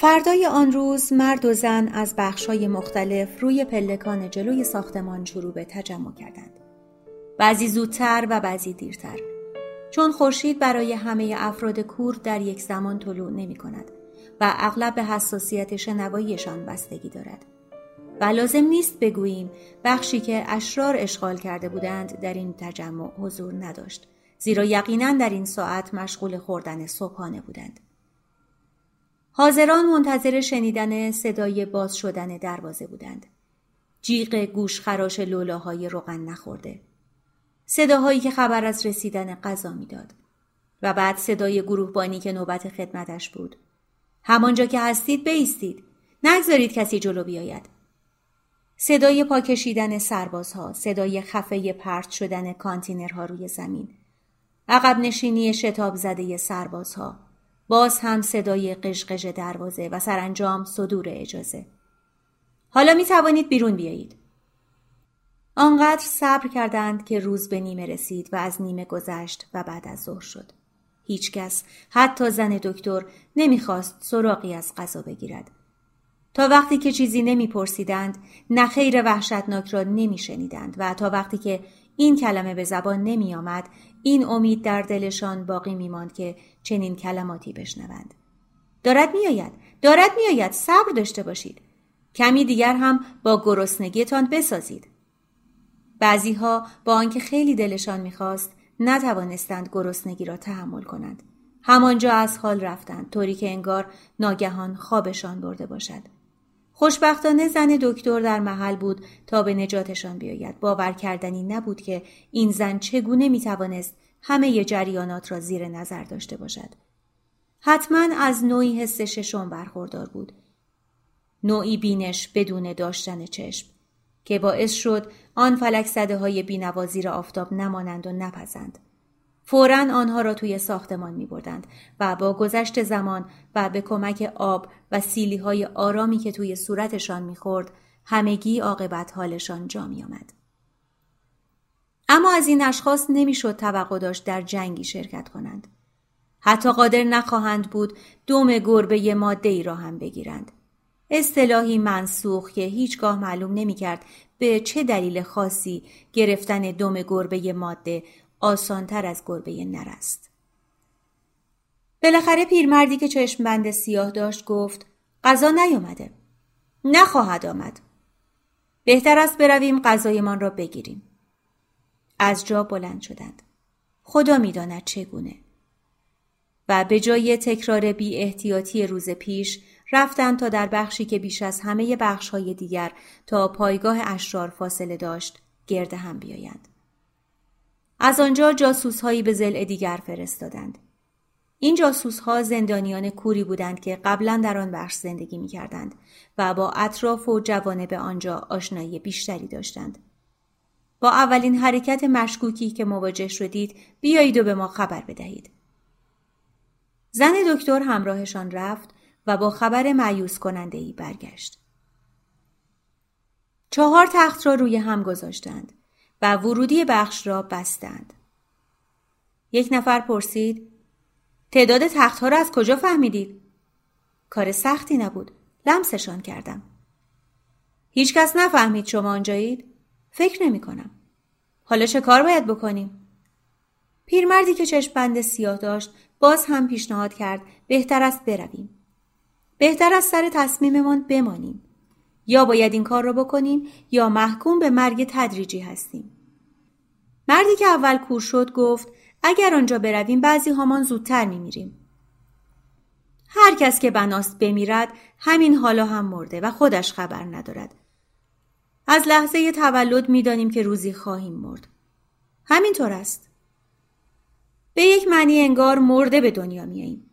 فردای آن روز مرد و زن از بخشهای مختلف روی پلکان جلوی ساختمان شروع به تجمع کردند. بعضی زودتر و بعضی دیرتر. چون خورشید برای همه افراد کور در یک زمان طلوع نمی کند و اغلب به حساسیت شنواییشان بستگی دارد. و لازم نیست بگوییم بخشی که اشرار اشغال کرده بودند در این تجمع حضور نداشت زیرا یقینا در این ساعت مشغول خوردن صبحانه بودند. حاضران منتظر شنیدن صدای باز شدن دروازه بودند. جیغ گوش خراش لولاهای روغن نخورده. صداهایی که خبر از رسیدن غذا می‌داد. و بعد صدای گروهبانی که نوبت خدمتش بود. همانجا که هستید بیستید. نگذارید کسی جلو بیاید. صدای پاکشیدن سربازها، صدای خفه پرت شدن کانتینرها روی زمین. عقب نشینی شتاب زده سربازها. باز هم صدای قشقش دروازه و سرانجام صدور اجازه. حالا می توانید بیرون بیایید. آنقدر صبر کردند که روز به نیمه رسید و از نیمه گذشت و بعد از ظهر شد. هیچکس حتی زن دکتر نمی‌خواست سراغی از غذا بگیرد. تا وقتی که چیزی نمیپرسیدند نخیر وحشتناک را نمیشنیدند و تا وقتی که این کلمه به زبان نمی آمد. این امید در دلشان باقی می ماند که چنین کلماتی بشنوند. دارد میآید دارد میآید صبر داشته باشید. کمی دیگر هم با گرسنگیتان بسازید. بعضی ها با آنکه خیلی دلشان می‌خواست نتوانستند گرسنگی را تحمل کنند. همانجا از حال رفتند طوری که انگار ناگهان خوابشان برده باشد. خوشبختانه زن دکتر در محل بود تا به نجاتشان بیاید. باور کردنی نبود که این زن چگونه می‌توانست همه جریانات را زیر نظر داشته باشد. حتما از نوعی حس ششم برخوردار بود. نوعی بینش بدون داشتن چشم که باعث شد آن فلک های بینوازی را آفتاب نمانند و نپزند. فورا آنها را توی ساختمان می بردند و با گذشت زمان و به کمک آب و سیلی های آرامی که توی صورتشان می‌خورد همگی عاقبت حالشان جا می آمد. اما از این اشخاص نمی‌شد توقع داشت در جنگی شرکت کنند. حتی قادر نخواهند بود دوم گربه ماده ای را هم بگیرند. اصطلاحی منسوخ که هیچگاه معلوم نمی‌کرد به چه دلیل خاصی گرفتن دم گربه ماده آسانتر از گربه نر است. بالاخره پیرمردی که چشم بند سیاه داشت گفت غذا نیامده. نخواهد آمد. بهتر است برویم غذایمان را بگیریم. از جا بلند شدند. خدا می‌داند چگونه. و به جای تکرار بی احتیاطی روز پیش رفتند تا در بخشی که بیش از همه بخش های دیگر تا پایگاه اشرار فاصله داشت گرد هم بیایند. از آنجا جاسوس هایی به زل دیگر فرستادند. این جاسوس ها زندانیان کوری بودند که قبلا در آن بخش زندگی می کردند و با اطراف و به آنجا آشنایی بیشتری داشتند. با اولین حرکت مشکوکی که مواجه شدید بیایید و به ما خبر بدهید. زن دکتر همراهشان رفت و با خبر معیوس کننده ای برگشت. چهار تخت را روی هم گذاشتند و ورودی بخش را بستند. یک نفر پرسید تعداد تختها را از کجا فهمیدید؟ کار سختی نبود. لمسشان کردم. هیچکس نفهمید شما آنجایید؟ فکر نمی کنم. حالا چه کار باید بکنیم؟ پیرمردی که چشم بند سیاه داشت باز هم پیشنهاد کرد بهتر است برویم. بهتر از سر تصمیممان بمانیم. یا باید این کار را بکنیم یا محکوم به مرگ تدریجی هستیم. مردی که اول کور شد گفت اگر آنجا برویم بعضی هامان زودتر میمیریم. هر کس که بناست بمیرد همین حالا هم مرده و خودش خبر ندارد. از لحظه تولد می‌دانیم که روزی خواهیم مرد. همینطور است. به یک معنی انگار مرده به دنیا میاییم.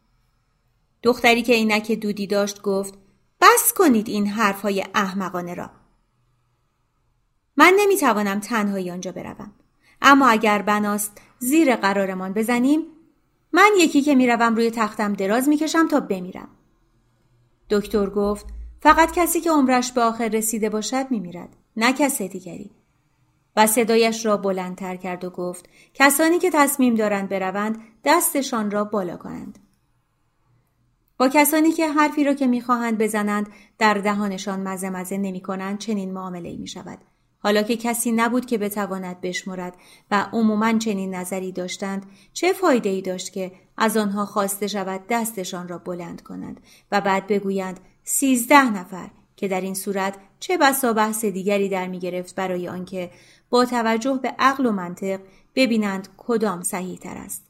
دختری که عینک دودی داشت گفت بس کنید این حرفهای احمقانه را. من نمی‌توانم تنهایی آنجا بروم. اما اگر بناست زیر قرارمان بزنیم من یکی که می‌روم روی تختم دراز می‌کشم تا بمیرم. دکتر گفت فقط کسی که عمرش به آخر رسیده باشد میمیرد نه کس دیگری. و صدایش را بلندتر کرد و گفت کسانی که تصمیم دارند بروند دستشان را بالا کنند. با کسانی که حرفی را که می‌خواهند بزنند در دهانشان مزه مزه نمی کنند چنین معامله می شود. حالا که کسی نبود که بتواند بشمرد و عموما چنین نظری داشتند چه فایده ای داشت که از آنها خواسته شود دستشان را بلند کنند و بعد بگویند سیزده نفر که در این صورت چه بسا بحث دیگری در می گرفت برای آنکه با توجه به عقل و منطق ببینند کدام صحیح تر است.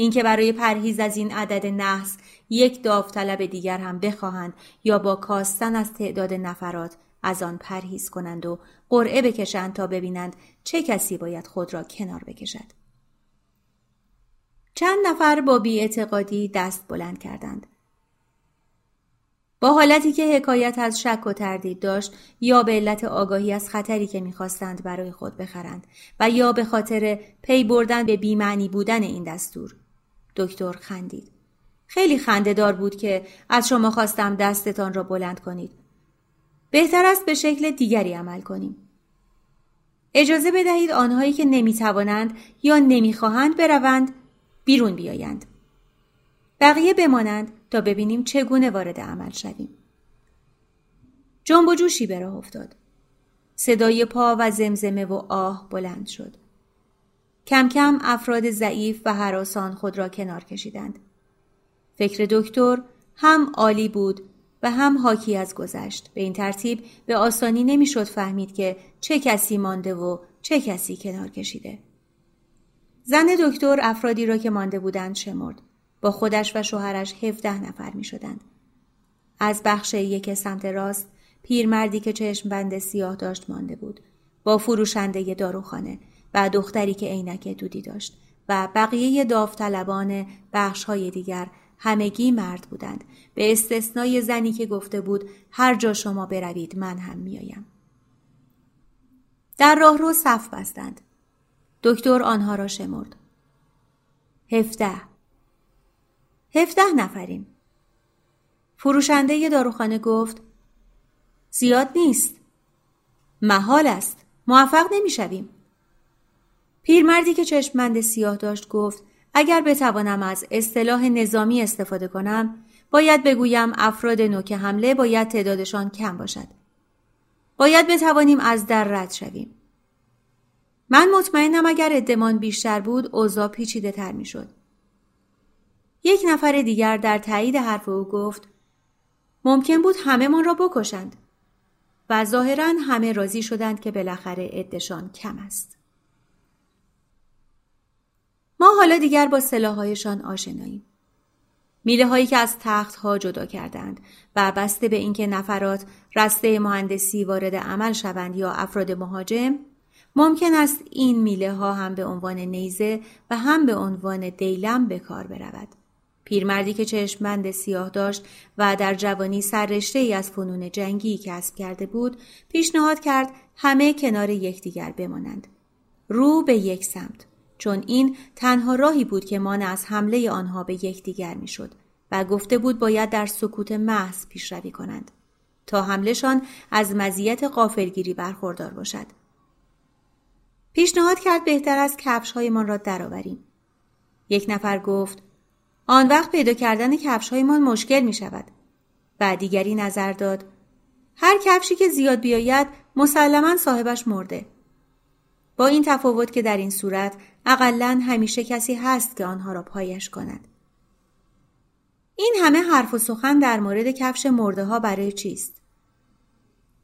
اینکه برای پرهیز از این عدد نحس یک داوطلب دیگر هم بخواهند یا با کاستن از تعداد نفرات از آن پرهیز کنند و قرعه بکشند تا ببینند چه کسی باید خود را کنار بکشد. چند نفر با بیاعتقادی دست بلند کردند. با حالتی که حکایت از شک و تردید داشت یا به علت آگاهی از خطری که می‌خواستند برای خود بخرند و یا به خاطر پی بردن به بیمعنی بودن این دستور دکتر خندید خیلی خندهدار بود که از شما خواستم دستتان را بلند کنید بهتر است به شکل دیگری عمل کنیم اجازه بدهید آنهایی که نمی‌توانند یا نمی‌خواهند بروند بیرون بیایند بقیه بمانند تا ببینیم چگونه وارد عمل شویم. جنب و جوشی به راه افتاد. صدای پا و زمزمه و آه بلند شد. کم کم افراد ضعیف و حراسان خود را کنار کشیدند. فکر دکتر هم عالی بود و هم حاکی از گذشت. به این ترتیب به آسانی نمی‌شد فهمید که چه کسی مانده و چه کسی کنار کشیده. زن دکتر افرادی را که مانده بودند شمرد. با خودش و شوهرش هفده نفر می شدند. از بخش یک سمت راست پیرمردی که چشم بند سیاه داشت مانده بود با فروشنده داروخانه و دختری که عینک دودی داشت و بقیه داوطلبان بخش های دیگر همگی مرد بودند به استثنای زنی که گفته بود هر جا شما بروید من هم میآیم در راه رو صف بستند دکتر آنها را شمرد هفده هفده نفریم. فروشنده داروخانه گفت زیاد نیست. محال است. موفق نمی‌شویم. پیرمردی که چشمند سیاه داشت گفت اگر بتوانم از اصطلاح نظامی استفاده کنم باید بگویم افراد نوک حمله باید تعدادشان کم باشد. باید بتوانیم از در رد شویم. من مطمئنم اگر ادمان بیشتر بود اوضاع پیچیده تر می شد. یک نفر دیگر در تایید حرف او گفت ممکن بود همه من را بکشند و ظاهرا همه راضی شدند که بالاخره عدشان کم است. ما حالا دیگر با سلاحهایشان آشناییم. میله هایی که از تخت ها جدا کردند و بسته به اینکه نفرات رسته مهندسی وارد عمل شوند یا افراد مهاجم ممکن است این میله ها هم به عنوان نیزه و هم به عنوان دیلم به کار برود. پیرمردی که چشمبند سیاه داشت و در جوانی سررشته ای از فنون جنگی کسب کرده بود پیشنهاد کرد همه کنار یکدیگر بمانند رو به یک سمت چون این تنها راهی بود که مانع از حمله آنها به یکدیگر می‌شد و گفته بود باید در سکوت محض پیشروی کنند تا حملشان از مزیت قافلگیری برخوردار باشد پیشنهاد کرد بهتر از کفش هایمان را درآوریم یک نفر گفت آن وقت پیدا کردن کفش من مشکل می شود. و دیگری نظر داد هر کفشی که زیاد بیاید مسلما صاحبش مرده. با این تفاوت که در این صورت اقلا همیشه کسی هست که آنها را پایش کند. این همه حرف و سخن در مورد کفش مرده ها برای چیست؟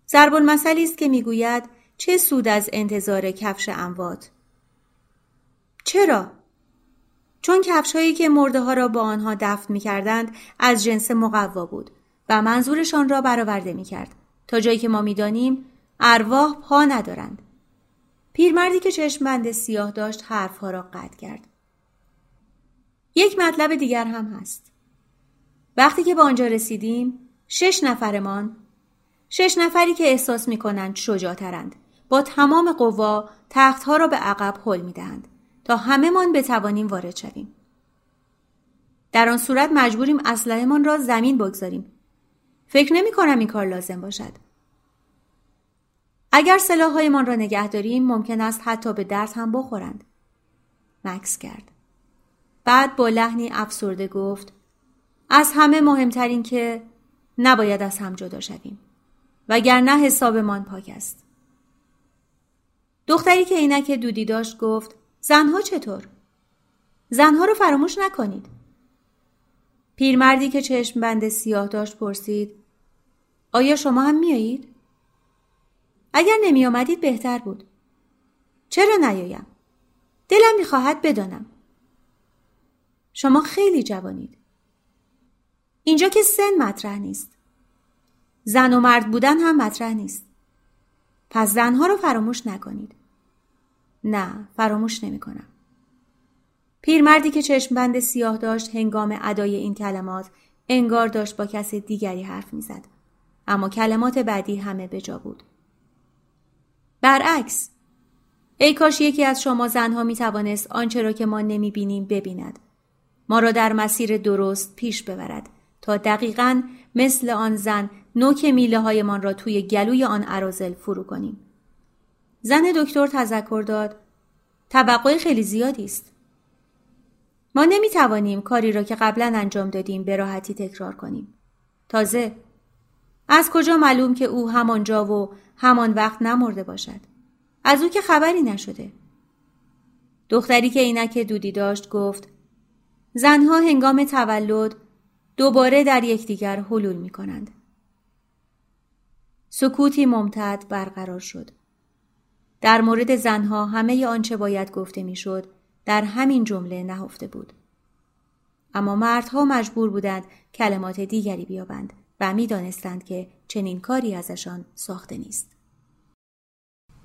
ضرب المثلی است که می‌گوید چه سود از انتظار کفش اموات؟ چرا؟ چون کفشهایی که مرده ها را با آنها دفن می کردند از جنس مقوا بود و منظورشان را برآورده می کرد. تا جایی که ما می‌دانیم ارواح پا ندارند. پیرمردی که چشم بند سیاه داشت حرفها را قطع کرد. یک مطلب دیگر هم هست. وقتی که به آنجا رسیدیم شش نفرمان شش نفری که احساس می کنند شجاعترند با تمام قوا تختها را به عقب حل می دهند تا همهمان بتوانیم وارد شویم. در آن صورت مجبوریم اسلحهمان را زمین بگذاریم. فکر نمی کنم این کار لازم باشد. اگر سلاحهایمان را نگه داریم ممکن است حتی به درد هم بخورند. مکس کرد. بعد با لحنی افسرده گفت از همه مهمترین که نباید از هم جدا شویم وگرنه حسابمان پاک است. دختری که عینک دودی داشت گفت زنها چطور؟ زنها رو فراموش نکنید. پیرمردی که چشم بند سیاه داشت پرسید آیا شما هم میایید؟ اگر نمی آمدید بهتر بود. چرا نیایم؟ دلم می‌خواهد بدانم. شما خیلی جوانید. اینجا که سن مطرح نیست. زن و مرد بودن هم مطرح نیست. پس زنها رو فراموش نکنید. نه فراموش نمی کنم. پیرمردی که چشم بند سیاه داشت هنگام ادای این کلمات انگار داشت با کس دیگری حرف می‌زد. اما کلمات بعدی همه به جا بود. برعکس ای کاش یکی از شما زنها می توانست آنچه را که ما نمی بینیم ببیند. ما را در مسیر درست پیش ببرد تا دقیقا مثل آن زن نوک میله هایمان را توی گلوی آن عرازل فرو کنیم. زن دکتر تذکر داد توقع خیلی زیادی است. ما نمی توانیم کاری را که قبلا انجام دادیم به راحتی تکرار کنیم. تازه از کجا معلوم که او همانجا و همان وقت نمرده باشد از او که خبری نشده دختری که عینک دودی داشت گفت زنها هنگام تولد دوباره در یکدیگر حلول می کنند. سکوتی ممتد برقرار شد. در مورد زنها همه آنچه باید گفته می‌شد در همین جمله نهفته بود. اما مردها مجبور بودند کلمات دیگری بیابند و می‌دانستند که چنین کاری ازشان ساخته نیست.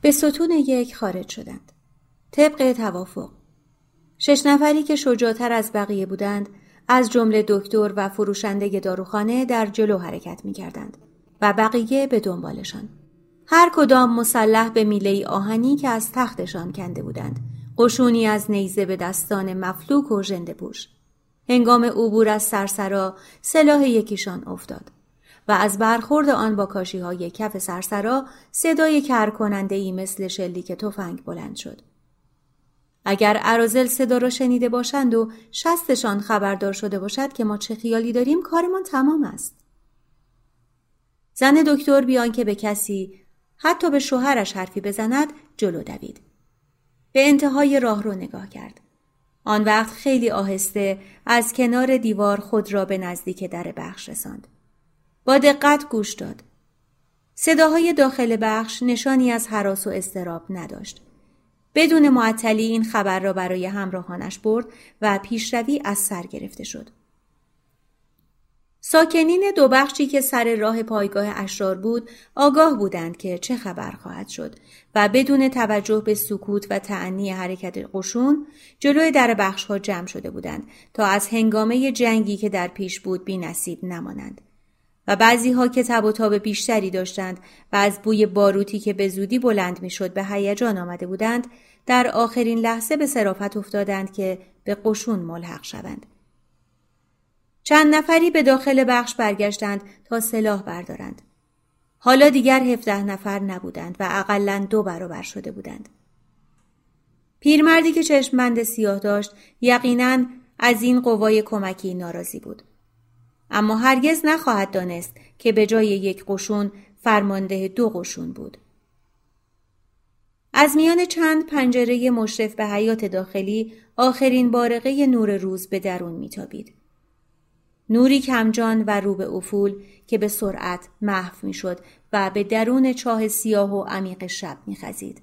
به ستون یک خارج شدند. طبق توافق. شش نفری که شجاعتر از بقیه بودند از جمله دکتر و فروشنده داروخانه در جلو حرکت می کردند و بقیه به دنبالشان. هر کدام مسلح به میله آهنی که از تختشان کنده بودند. قشونی از نیزه به دستان مفلوک و ژنده پوش. هنگام عبور از سرسرا سلاح یکیشان افتاد. و از برخورد آن با کاشی های کف سرسرا صدای کرکننده ای مثل شلیک تفنگ بلند شد. اگر عرازل صدا را شنیده باشند و شستشان خبردار شده باشد که ما چه خیالی داریم کارمان تمام است. زن دکتر بیان که به کسی حتی به شوهرش حرفی بزند جلو دوید. به انتهای راه رو نگاه کرد. آن وقت خیلی آهسته از کنار دیوار خود را به نزدیک در بخش رساند. با دقت گوش داد. صداهای داخل بخش نشانی از حراس و استراب نداشت. بدون معطلی این خبر را برای همراهانش برد و پیشروی از سر گرفته شد. ساکنین دو بخشی که سر راه پایگاه اشرار بود آگاه بودند که چه خبر خواهد شد و بدون توجه به سکوت و تعنی حرکت قشون جلوی در بخش ها جمع شده بودند تا از هنگامه جنگی که در پیش بود بی نصیب نمانند. و بعضی ها که تب و تاب بیشتری داشتند و از بوی باروتی که به زودی بلند می‌شد به هیجان آمده بودند در آخرین لحظه به صرافت افتادند که به قشون ملحق شوند. چند نفری به داخل بخش برگشتند تا سلاح بردارند. حالا دیگر هفده نفر نبودند و اقلا دو برابر شده بودند. پیرمردی که چشمند سیاه داشت یقینا از این قوای کمکی ناراضی بود. اما هرگز نخواهد دانست که به جای یک قشون فرمانده دو قشون بود. از میان چند پنجره مشرف به حیات داخلی آخرین بارقه نور روز به درون میتابید. نوری کمجان و رو به افول که به سرعت محو می‌شد و به درون چاه سیاه و عمیق شب میخزید.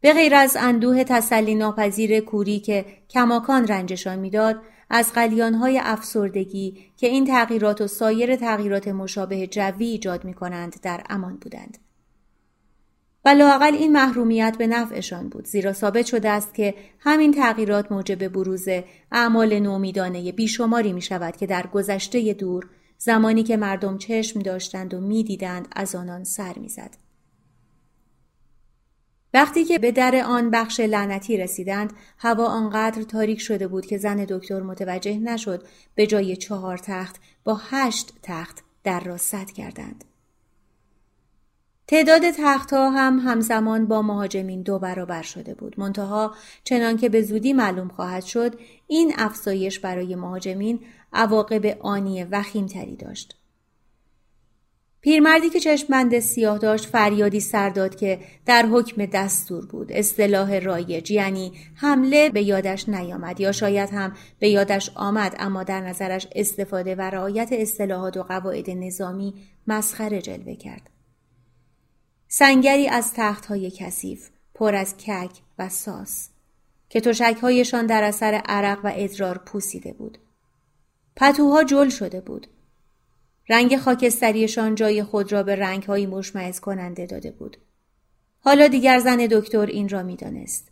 به غیر از اندوه تسلی ناپذیر کوری که کماکان رنجشان می‌داد از قلیانهای افسردگی که این تغییرات و سایر تغییرات مشابه جوی ایجاد می کنند در امان بودند. و لاقل این محرومیت به نفعشان بود زیرا ثابت شده است که همین تغییرات موجب بروز اعمال نومیدانه بیشماری می شود که در گذشته دور زمانی که مردم چشم داشتند و می‌دیدند از آنان سر می‌زد. وقتی که به در آن بخش لعنتی رسیدند هوا آنقدر تاریک شده بود که زن دکتر متوجه نشد به جای چهار تخت با هشت تخت در را سد کردند. تعداد تختها هم همزمان با مهاجمین دو برابر شده بود. منتها چنانکه به زودی معلوم خواهد شد این افزایش برای مهاجمین عواقب آنی وخیم تری داشت. پیرمردی که چشمند سیاه داشت فریادی سر داد که در حکم دستور بود. اصطلاح رایج یعنی حمله به یادش نیامد یا شاید هم به یادش آمد اما در نظرش استفاده و رعایت اصطلاحات و قواعد نظامی مسخره جلوه کرد. سنگری از تختهای کثیف پر از کک و ساس که تشکهایشان در اثر عرق و ادرار پوسیده بود. پتوها جل شده بود. رنگ خاکستریشان جای خود را به رنگهایی مشمعز کننده داده بود. حالا دیگر زن دکتر این را می‌دانست.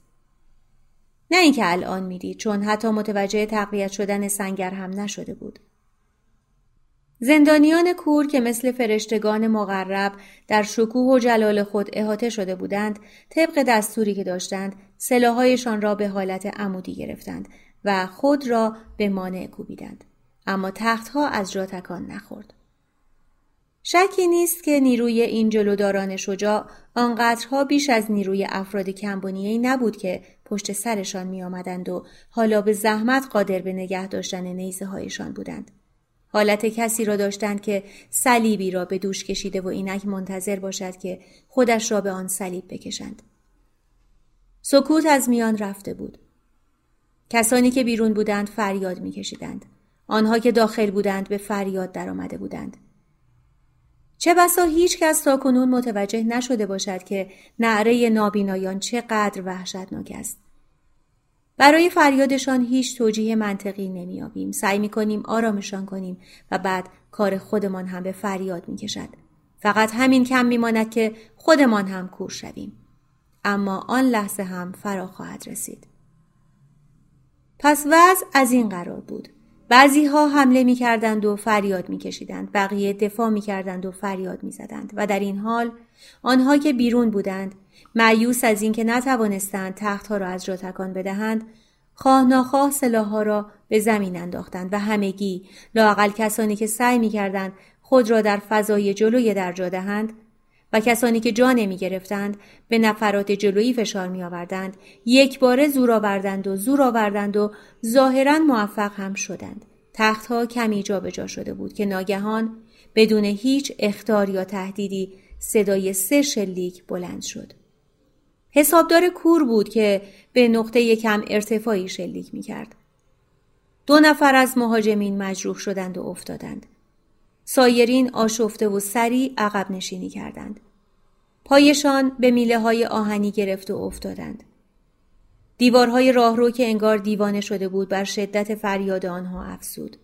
نه اینکه الان می‌دید چون حتی متوجه تقویت شدن سنگر هم نشده بود. زندانیان کور که مثل فرشتگان مقرب در شکوه و جلال خود احاطه شده بودند طبق دستوری که داشتند سلاحهایشان را به حالت عمودی گرفتند و خود را به مانع کوبیدند اما تختها از جا تکان نخورد شکی نیست که نیروی این جلوداران شجاع آنقدرها بیش از نیروی افراد کمبونیهی نبود که پشت سرشان می آمدند و حالا به زحمت قادر به نگه داشتن نیزه هایشان بودند. حالت کسی را داشتند که صلیبی را به دوش کشیده و اینک منتظر باشد که خودش را به آن صلیب بکشند. سکوت از میان رفته بود. کسانی که بیرون بودند فریاد میکشیدند. آنها که داخل بودند به فریاد درآمده بودند. چه بسا هیچ کس تا کنون متوجه نشده باشد که نعره نابینایان چقدر وحشتناک است. برای فریادشان هیچ توجیه منطقی نمیابیم. سعی می کنیم آرامشان کنیم و بعد کار خودمان هم به فریاد می کشد. فقط همین کم میماند که خودمان هم کور شویم. اما آن لحظه هم فرا خواهد رسید. پس وضع از این قرار بود. بعضی ها حمله می کردند و فریاد می کشیدند. بقیه دفاع می کردند و فریاد می زدند. و در این حال آنها که بیرون بودند معیوس از اینکه نتوانستند تختها را از جا تکان بدهند خواه ناخواه سلاحها را به زمین انداختند و همگی لاقل کسانی که سعی می کردند خود را در فضای جلوی درجا دهند و کسانی که جا نمی گرفتند به نفرات جلویی فشار می آوردند یک باره زور آوردند و زور آوردند و ظاهرا موفق هم شدند. تختها کمی جا به جا شده بود که ناگهان بدون هیچ اختار یا تهدیدی صدای سه شلیک بلند شد. حسابدار کور بود که به نقطه کم ارتفاعی شلیک می کرد. دو نفر از مهاجمین مجروح شدند و افتادند. سایرین آشفته و سری عقب نشینی کردند. پایشان به میله های آهنی گرفت و افتادند. دیوارهای راهرو که انگار دیوانه شده بود بر شدت فریاد آنها افسود.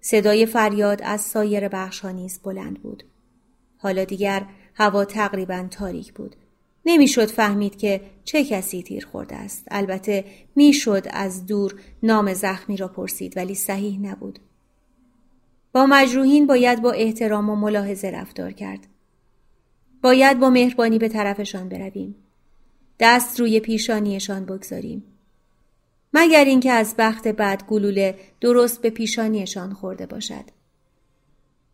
صدای فریاد از سایر بخش نیز بلند بود. حالا دیگر هوا تقریبا تاریک بود. نمی‌شد فهمید که چه کسی تیر خورده است. البته می‌شد از دور نام زخمی را پرسید ولی صحیح نبود. با مجروحین باید با احترام و ملاحظه رفتار کرد. باید با مهربانی به طرفشان برویم. دست روی پیشانیشان بگذاریم. مگر اینکه از بخت بعد گلوله درست به پیشانیشان خورده باشد.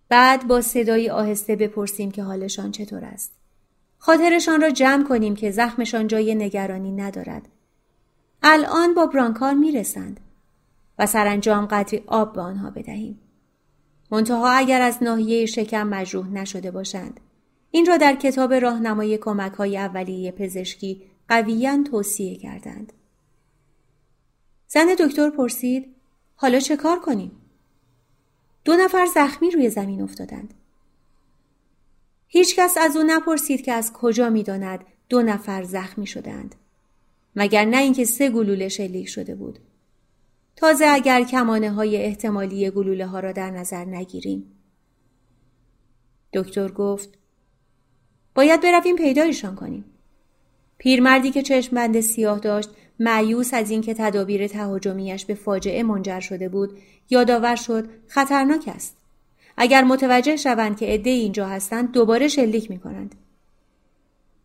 بعد با صدای آهسته بپرسیم که حالشان چطور است. خاطرشان را جمع کنیم که زخمشان جای نگرانی ندارد. الان با برانکار می‌رسند و سرانجام قدری آب به آنها بدهیم. منتها اگر از ناحیه شکم مجروح نشده باشند این را در کتاب راهنمای کمک های اولیه پزشکی قویا توصیه کردند زن دکتر پرسید حالا چه کار کنیم دو نفر زخمی روی زمین افتادند هیچکس از او نپرسید که از کجا می‌داند دو نفر زخمی شدند. مگر نه اینکه سه گلوله شلیک شده بود. تازه اگر کمانه های احتمالی گلوله ها را در نظر نگیریم. دکتر گفت باید برویم پیدایشان کنیم. پیرمردی که چشم بند سیاه داشت معیوس از اینکه تدابیر تهاجمیش به فاجعه منجر شده بود یادآور شد خطرناک است اگر متوجه شوند که عده اینجا هستند دوباره شلیک می کنند.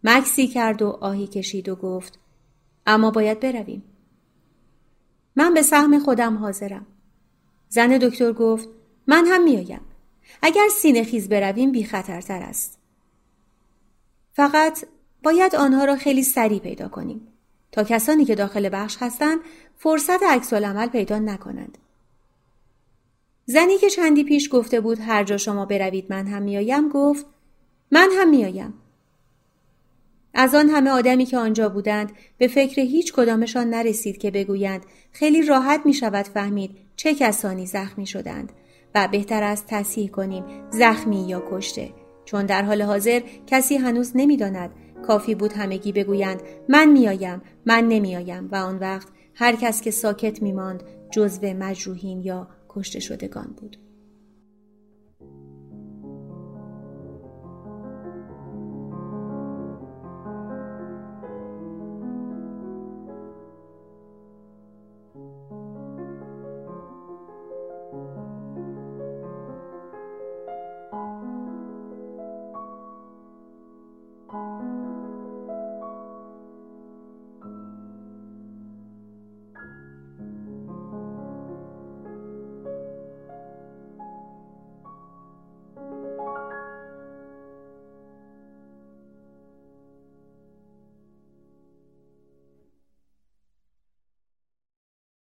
مکسی کرد و آهی کشید و گفت اما باید برویم. من به سهم خودم حاضرم. زن دکتر گفت من هم میآیم. اگر سینه خیز برویم بی خطرتر است. فقط باید آنها را خیلی سریع پیدا کنیم تا کسانی که داخل بخش هستند فرصت عکس عمل پیدا نکنند. زنی که چندی پیش گفته بود هر جا شما بروید من هم میآیم گفت من هم میآیم. از آن همه آدمی که آنجا بودند به فکر هیچ کدامشان نرسید که بگویند خیلی راحت می شود فهمید چه کسانی زخمی شدند و بهتر است تصحیح کنیم زخمی یا کشته. چون در حال حاضر کسی هنوز نمی‌داند کافی بود همگی بگویند من میآیم من نمیآیم و آن وقت هر کس که ساکت میماند جزو مجروحین یا کشته شدگان بود.